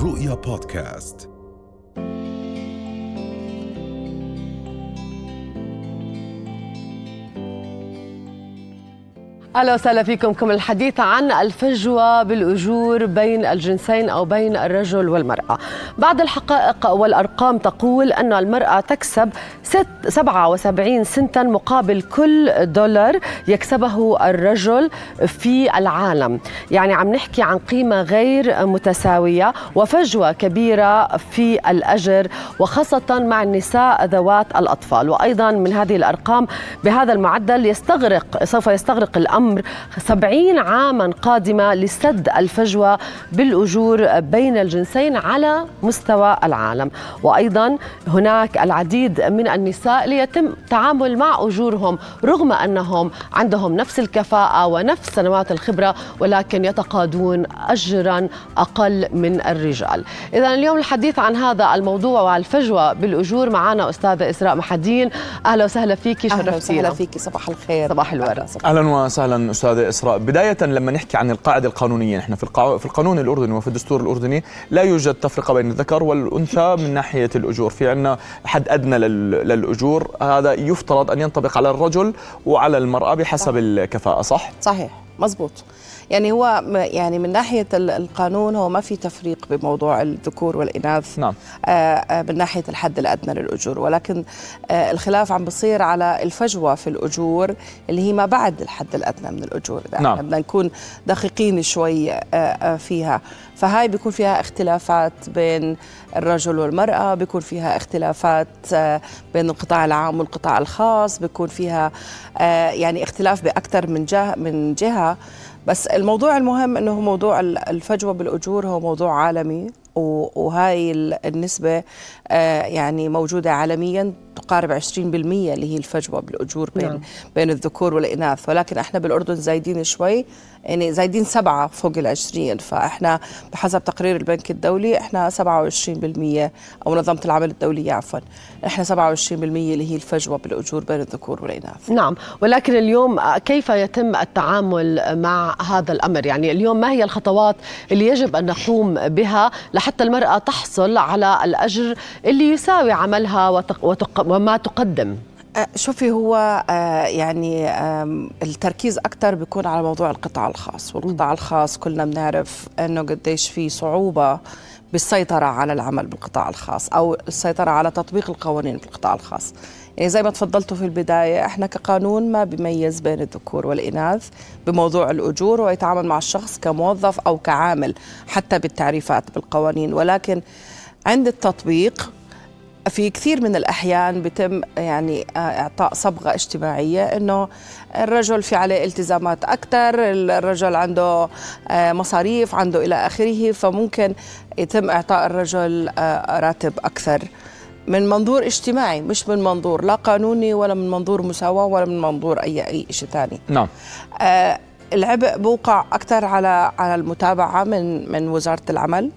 رؤيا بودكاست. أهلا وسهلا فيكم كم الحديث عن الفجوة بالأجور بين الجنسين أو بين الرجل والمرأة. بعض الحقائق والأرقام تقول أن المرأة تكسب 77 سنتا مقابل كل دولار يكسبه الرجل في العالم، يعني عم نحكي عن قيمة غير متساوية وفجوة كبيرة في الأجر وخاصة مع النساء ذوات الأطفال، وأيضا من هذه الأرقام بهذا المعدل يستغرق سوف يستغرق الأمر الأمر سبعين عاما قادمة لسد الفجوة بالأجور بين الجنسين على مستوى العالم. وأيضا هناك العديد من النساء ليتم تعامل مع أجورهم رغم أنهم عندهم نفس الكفاءة ونفس سنوات الخبرة ولكن يتقاضون أجرا أقل من الرجال. إذا اليوم الحديث عن هذا الموضوع والفجوة بالأجور معنا أستاذة إسراء محدين. أهلا وسهلا فيك شرفتينا. أهلا وسهلا فيك صباح الخير. صباح الورد. أهلا وسهلا استاذه إسراء بداية لما نحكي عن القاعدة القانونية نحن في. في القانون الأردني وفي الدستور الأردني لا يوجد تفرقة بين الذكر والأنثى من ناحية الأجور في عندنا حد أدنى لل... للأجور هذا يفترض أن ينطبق على الرجل وعلى المرأة بحسب الكفاءة صح صحيح مزبوط يعني هو يعني من ناحية ال- القانون هو ما في تفريق بموضوع الذكور والإناث. نعم. آه، آه، من ناحية الحد الأدنى للأجور. ولكن آه، الخلاف عم بصير على الفجوة في الأجور اللي هي ما بعد الحد الأدنى من الأجور. نعم. بدنا نكون دقيقين شوي فيها. فهاي بيكون فيها اختلافات بين الرجل والمرأة بيكون فيها اختلافات بين القطاع العام والقطاع الخاص بيكون فيها يعني اختلاف بأكثر من جهة من جهة. بس الموضوع المهم إنه موضوع ال- الفجوة بالأجور هو موضوع عالمي وهاي ال- النسبة آه، يعني موجودة عالميا. تقارب 20% اللي هي الفجوة بالأجور بين نعم. بين الذكور والإناث. ولكن إحنا بالأردن زايدين شوي يعني زايدين سبعة فوق ال 20 فإحنا بحسب تقرير البنك الدولي إحنا 27% أو منظمة العمل الدولية عفوا. إحنا 27% اللي هي الفجوة بالأجور بين الذكور والإناث. نعم. ولكن اليوم كيف يتم التعامل مع هذا الأمر؟ يعني اليوم ما هي الخطوات اللي يجب أن نقوم بها لحتى المرأة تحصل على الأجر اللي يساوي عملها وتق وتق وما تقدم. آه، شوفي هو آه، يعني التركيز أكثر بيكون على موضوع القطاع الخاص والقطاع الخاص كلنا بنعرف إنه قديش في صعوبة بالسيطرة على العمل بالقطاع الخاص أو السيطرة على تطبيق القوانين بالقطاع الخاص. يعني زي ما تفضلتوا في البداية إحنا كقانون ما بيميز بين الذكور والإناث بموضوع الأجور ويتعامل مع الشخص كموظف أو كعامل حتى بالتعريفات بالقوانين. ولكن عند التطبيق في كثير من الأحيان بتم يعني آه، إعطاء صبغة اجتماعية إنه الرجل في عليه التزامات أكثر الرجل عنده آه، مصاريف عنده إلى آخره فممكن يتم إعطاء الرجل آه، راتب أكثر. من منظور اجتماعي مش من منظور لا قانوني ولا من منظور مساواة ولا من منظور أي أي شيء ثاني نعم. العبء بوقع أكثر على على المتابعة من من وزارة العمل.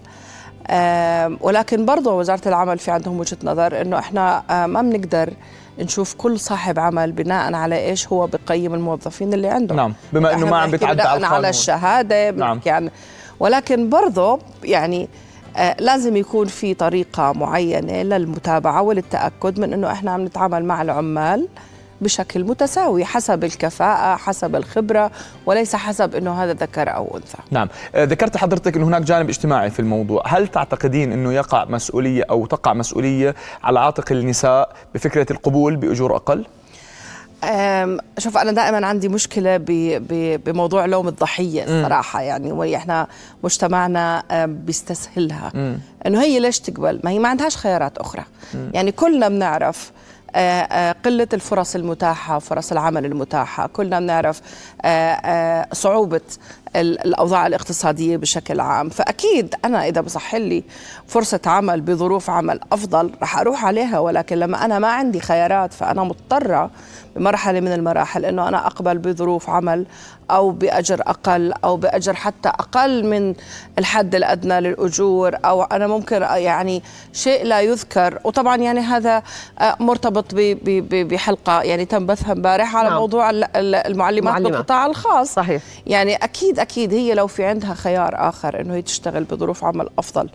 ولكن برضه وزارة العمل في عندهم وجهة نظر إنه إحنا آه، ما بنقدر نشوف كل صاحب عمل بناء على إيش هو بقيم الموظفين اللي عنده. نعم بما إنه إحنا ما عم بيتعدى بناء على على القانون. الشهادة نعم. عن ولكن برضه يعني آه، لازم يكون في طريقة معينة للمتابعة وللتأكد من أنه إحنا عم نتعامل مع العمال. بشكل متساوي حسب الكفاءة حسب الخبرة وليس حسب أنه هذا ذكر أو أنثى. نعم. آه، ذكرت حضرتك انه هناك جانب اجتماعي في الموضوع. هل تعتقدين إنه يقع مسؤولية أو تقع مسؤولية على عاتق النساء بفكرة القبول بأجور أقل؟ أم، شوف أنا دائما عندي مشكلة بموضوع لوم الضحية الصراحه يعني وإحنا مجتمعنا بيستسهلها. إنه هي ليش تقبل؟ ما هي ما عندهاش خيارات أخرى. يعني كلنا بنعرف قلة الفرص المتاحة فرص العمل المتاحة. كلنا بنعرف آه، آه، صعوبة ال- الأوضاع الاقتصادية بشكل عام فأكيد أنا إذا بصح لي فرصة عمل بظروف عمل أفضل رح أروح عليها ولكن لما أنا ما عندي خيارات فأنا مضطرة بمرحلة من المراحل أنه أنا أقبل بظروف عمل أو بأجر أقل أو بأجر حتى أقل من الحد الأدنى للأجور أو أنا ممكن يعني شيء لا يذكر وطبعا يعني هذا آه، مرتبط بحلقة يعني تم بثها امبارح على نعم. موضوع ال- ال- المعلمات معلمات. بالقطاع الخاص صحيح يعني أكيد أكيد هي لو في عندها خيار آخر إنه هي تشتغل بظروف عمل أفضل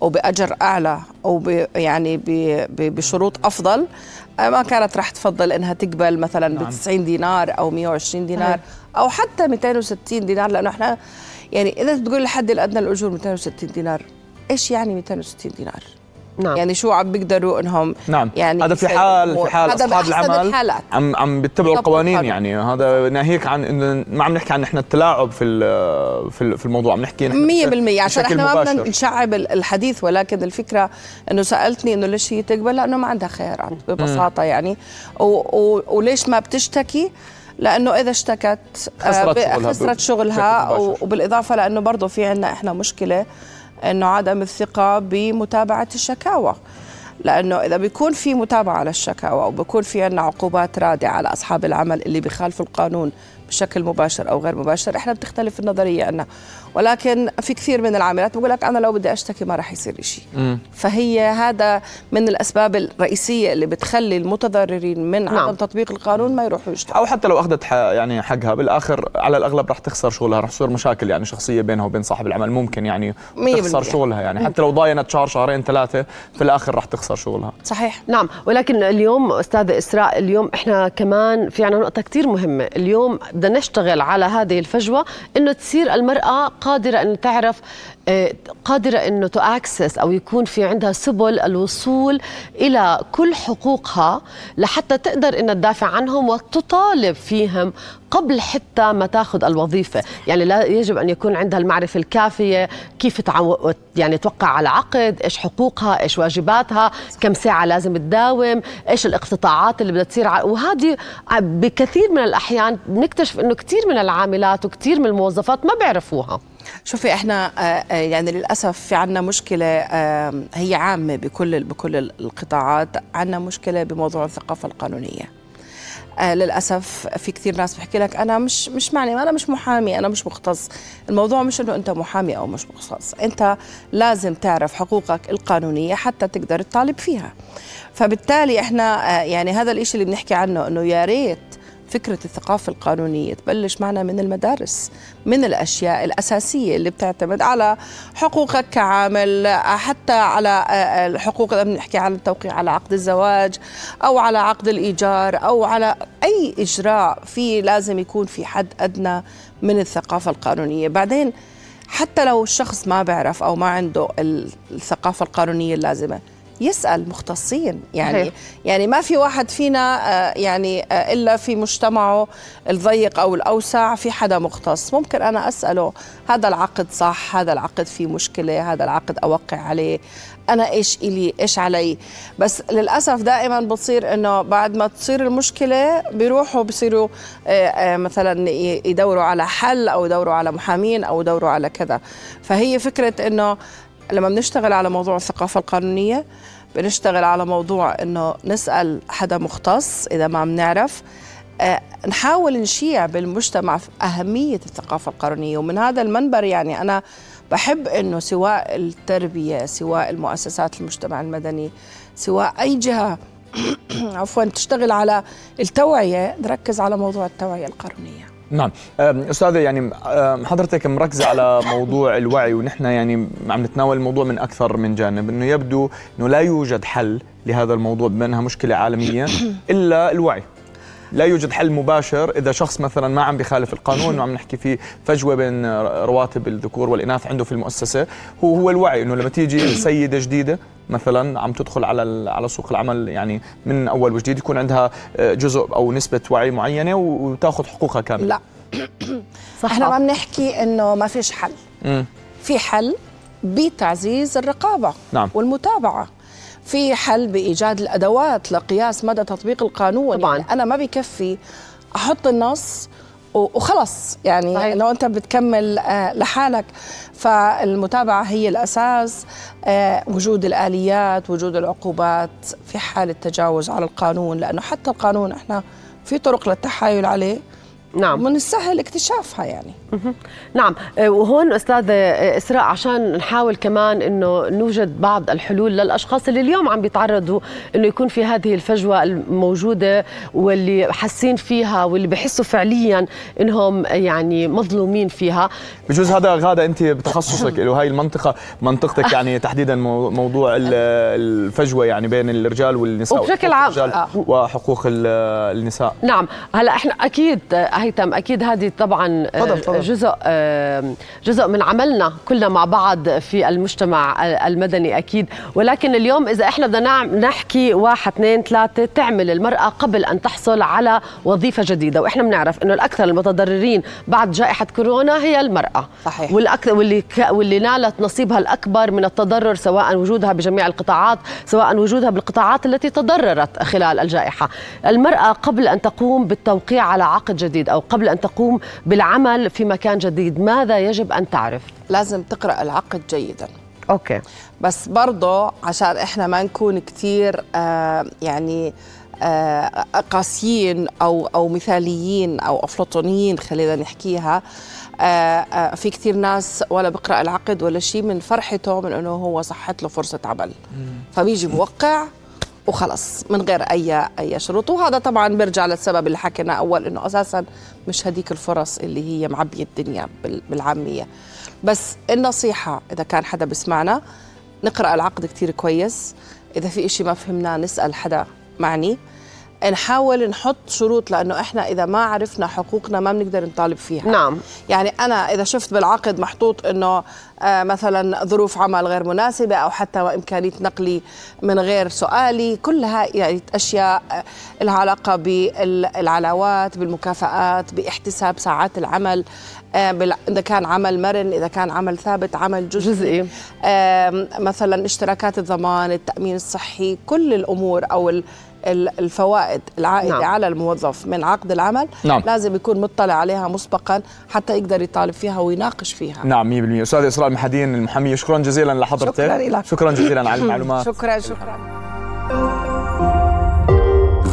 وبأجر أعلى أو يعني بشروط أفضل آه، ما كانت راح تفضل إنها تقبل مثلا ب 90 دينار أو 120 دينار أو حتى 260 دينار لأنه إحنا يعني إذا تقول الحد الأدنى للاجور 260 دينار إيش يعني 260 دينار؟ نعم. يعني شو عم بيقدروا إنهم نعم. يعني هذا في حال في حال أصحاب العمل. عم عم بيتبعوا القوانين يعني. هذا ناهيك عن إنه ما عم نحكي عن إحنا التلاعب في في الموضوع. عم نحكي 100% عشان إحنا ما بدنا نشعب الحديث ولكن الفكرة إنه سألتني إنه ليش هي تقبل؟ لأنه ما عندها خيارات ببساطة م. يعني. و و وليش ما بتشتكي؟ لأنه إذا اشتكت خسرت آه، شغلها, خسرت شغلها. وبالإضافة لأنه برضه في عندنا إحنا مشكلة انه عدم الثقة بمتابعة الشكاوى. لأنه إذا بيكون في متابعة للشكاوى وبكون في عندنا عقوبات رادعه على أصحاب العمل اللي بيخالفوا القانون بشكل مباشر أو غير مباشر إحنا بتختلف النظرية عنا ولكن في كثير من العاملات بقول لك أنا لو بدي أشتكي ما راح يصير شيء فهي هذا من الأسباب الرئيسية اللي بتخلي المتضررين من نعم. عدم تطبيق القانون ما يروحوا يشتكوا أو حتى لو أخذت يعني حقها بالآخر على الأغلب راح تخسر شغلها راح تصير مشاكل يعني شخصية بينها وبين صاحب العمل ممكن يعني تخسر شغلها يعني. حتى لو ضاينت شهر شهرين ثلاثة في الآخر راح تخسر شغلها. صحيح. نعم. ولكن اليوم أستاذة إسراء اليوم إحنا كمان في عنا نقطة كثير مهمة. اليوم بدنا نشتغل على هذه الفجوة إنه تصير المرأة قادرة أن تعرف آه، قادرة إنه to access أو يكون في عندها سبل الوصول إلى كل حقوقها لحتى تقدر إنها تدافع عنهم وتطالب فيهم قبل حتى ما تاخذ الوظيفة، يعني لا يجب أن يكون عندها المعرفة الكافية كيف تعو... يعني توقع على عقد، إيش حقوقها، إيش واجباتها، كم ساعة لازم تداوم، إيش الاقتطاعات اللي بدها تصير وهذه بكثير من الأحيان بنكتشف إنه كثير من العاملات وكثير من الموظفات ما بيعرفوها. شوفي إحنا آه، آه، يعني للأسف في عندنا مشكلة هي عامة بكل بكل القطاعات عندنا مشكلة بموضوع الثقافة القانونية. آه للأسف في كثير ناس بحكي لك أنا مش مش معني أنا مش محامي أنا مش مختص. الموضوع مش إنه أنت محامي أو مش مختص أنت لازم تعرف حقوقك القانونية حتى تقدر تطالب فيها. فبالتالي إحنا يعني هذا الشيء اللي بنحكي عنه إنه يا ريت فكرة الثقافة القانونية. تبلش معنا من المدارس من الأشياء الأساسية اللي بتعتمد على حقوقك كعامل حتى على الحقوق إذا بنحكي عن التوقيع على عقد الزواج أو على عقد الإيجار أو على أي إجراء في لازم يكون في حد أدنى من الثقافة القانونية. بعدين حتى لو الشخص ما بيعرف أو ما عنده الثقافة القانونية اللازمة يسأل مختصين. يعني صحيح. يعني ما في واحد فينا آه، يعني آه، إلا في مجتمعه الضيق أو الأوسع في حدا مختص. ممكن أنا أسأله هذا العقد صح؟ هذا العقد فيه مشكلة؟ هذا العقد أوقع عليه؟ أنا إيش إلي؟ إيش علي؟ بس للأسف دائما بتصير إنه بعد ما تصير المشكلة بيروحوا بصيروا آه، مثلا يدوروا على حل أو يدوروا على محامين أو يدوروا على كذا. فهي فكرة إنه لما بنشتغل على موضوع الثقافة القانونية بنشتغل على موضوع إنه نسأل حدا مختص إذا ما بنعرف أه نحاول نشيع بالمجتمع في أهمية الثقافة القانونية. ومن هذا المنبر يعني أنا بحب أنه سواء التربية سواء المؤسسات المجتمع المدني سواء أي جهة عفوا تشتغل على التوعية نركز على موضوع التوعية القانونية. نعم. أستاذة يعني حضرتك مركزة على موضوع الوعي ونحن يعني عم نتناول الموضوع من أكثر من جانب إنه يبدو إنه لا يوجد حل لهذا الموضوع بما انها مشكلة عالمية إلا الوعي. لا يوجد حل مباشر إذا شخص مثلا ما عم بيخالف القانون وعم نحكي في فجوة بين رواتب الذكور والإناث عنده في المؤسسة هو هو الوعي إنه لما تيجي سيدة جديدة مثلا عم تدخل على على سوق العمل يعني من أول وجديد يكون عندها آه، جزء أو نسبة وعي معينة وتاخذ حقوقها كاملة. لا. صح. إحنا ما بنحكي إنه ما فيش حل. م. في حل بتعزيز الرقابة نعم. والمتابعة. في حل بإيجاد الأدوات لقياس مدى تطبيق القانون. طبعا. يعني أنا ما بكفي أحط النص وخلص يعني صحيح. لو انت بتكمل آه، لحالك فالمتابعة هي الأساس آه، وجود الآليات وجود العقوبات في حال التجاوز على القانون لأنه حتى القانون إحنا في طرق للتحايل عليه نعم. من السهل اكتشافها يعني. نعم. آه، وهون استاذه آه، إسراء عشان نحاول كمان إنه نوجد بعض الحلول للأشخاص اللي اليوم عم بيتعرضوا إنه يكون في هذه الفجوة الموجودة واللي حاسين فيها واللي بحسوا فعليا إنهم يعني مظلومين فيها. بجوز هذا غاده أنت بتخصصك له هاي المنطقة منطقتك يعني تحديدا مو- موضوع ال- الفجوة يعني بين الرجال والنساء وبشكل عام. آه. وحقوق ال- النساء. نعم. هلأ إحنا أكيد هيثم أكيد هذه طبعا آه، تفضل، تفضل. جزء آه، جزء من عملنا كلنا مع بعض في المجتمع آه، المدني أكيد. ولكن اليوم إذا إحنا بدنا نعم- نحكي واحد اثنين ثلاثة تعمل المرأة قبل أن تحصل على وظيفة جديدة. وإحنا بنعرف إنه الأكثر المتضررين بعد جائحة كورونا هي المرأة. صحيح. والأكثر واللي ك... واللي نالت نصيبها الأكبر من التضرر سواء وجودها بجميع القطاعات سواء وجودها بالقطاعات التي تضررت خلال الجائحة. المرأة قبل أن تقوم بالتوقيع على عقد جديد. أو قبل أن تقوم بالعمل في مكان جديد. ماذا يجب أن تعرف؟ لازم تقرأ العقد جيدا. أوكي. بس برضه عشان إحنا ما نكون كتير آه يعني آه قاسيين أو أو مثاليين أو أفلاطونيين خلينا نحكيها. آه آه في كتير ناس ولا بقرا العقد ولا شيء من فرحته من إنه هو صحت له فرصة عمل. فبيجي بوقع وخلص من غير أي أي شروط. وهذا طبعا بيرجع للسبب اللي حكينا أول إنه أساسا مش هديك الفرص اللي هي معبيه الدنيا بال- بالعامية. بس النصيحة إذا كان حدا بسمعنا نقرأ العقد كتير كويس. إذا في إشي ما فهمناه نسأل حدا معني. نحاول نحط شروط لأنه إحنا إذا ما عرفنا حقوقنا ما بنقدر نطالب فيها. نعم. يعني أنا إذا شفت بالعقد محطوط إنه آه، مثلا ظروف عمل غير مناسبة أو حتى امكانيه نقلي من غير سؤالي كلها يعني أشياء آه، لها علاقة بالعلاوات بالمكافآت باحتساب ساعات العمل إذا كان عمل مرن إذا كان عمل ثابت عمل جزئي, جزئي. مثلا اشتراكات الضمان التأمين الصحي كل الأمور أو ال- ال- الفوائد العائدة نعم. على الموظف من عقد العمل نعم. لازم يكون مطلع عليها مسبقا حتى يقدر يطالب فيها ويناقش فيها نعم 100% استاذه إسراء المحدين المحاميه شكرا جزيلا لحضرتك شكراً لك. شكرا جزيلا على المعلومات شكرا شكرا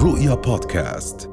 رؤيا بودكاست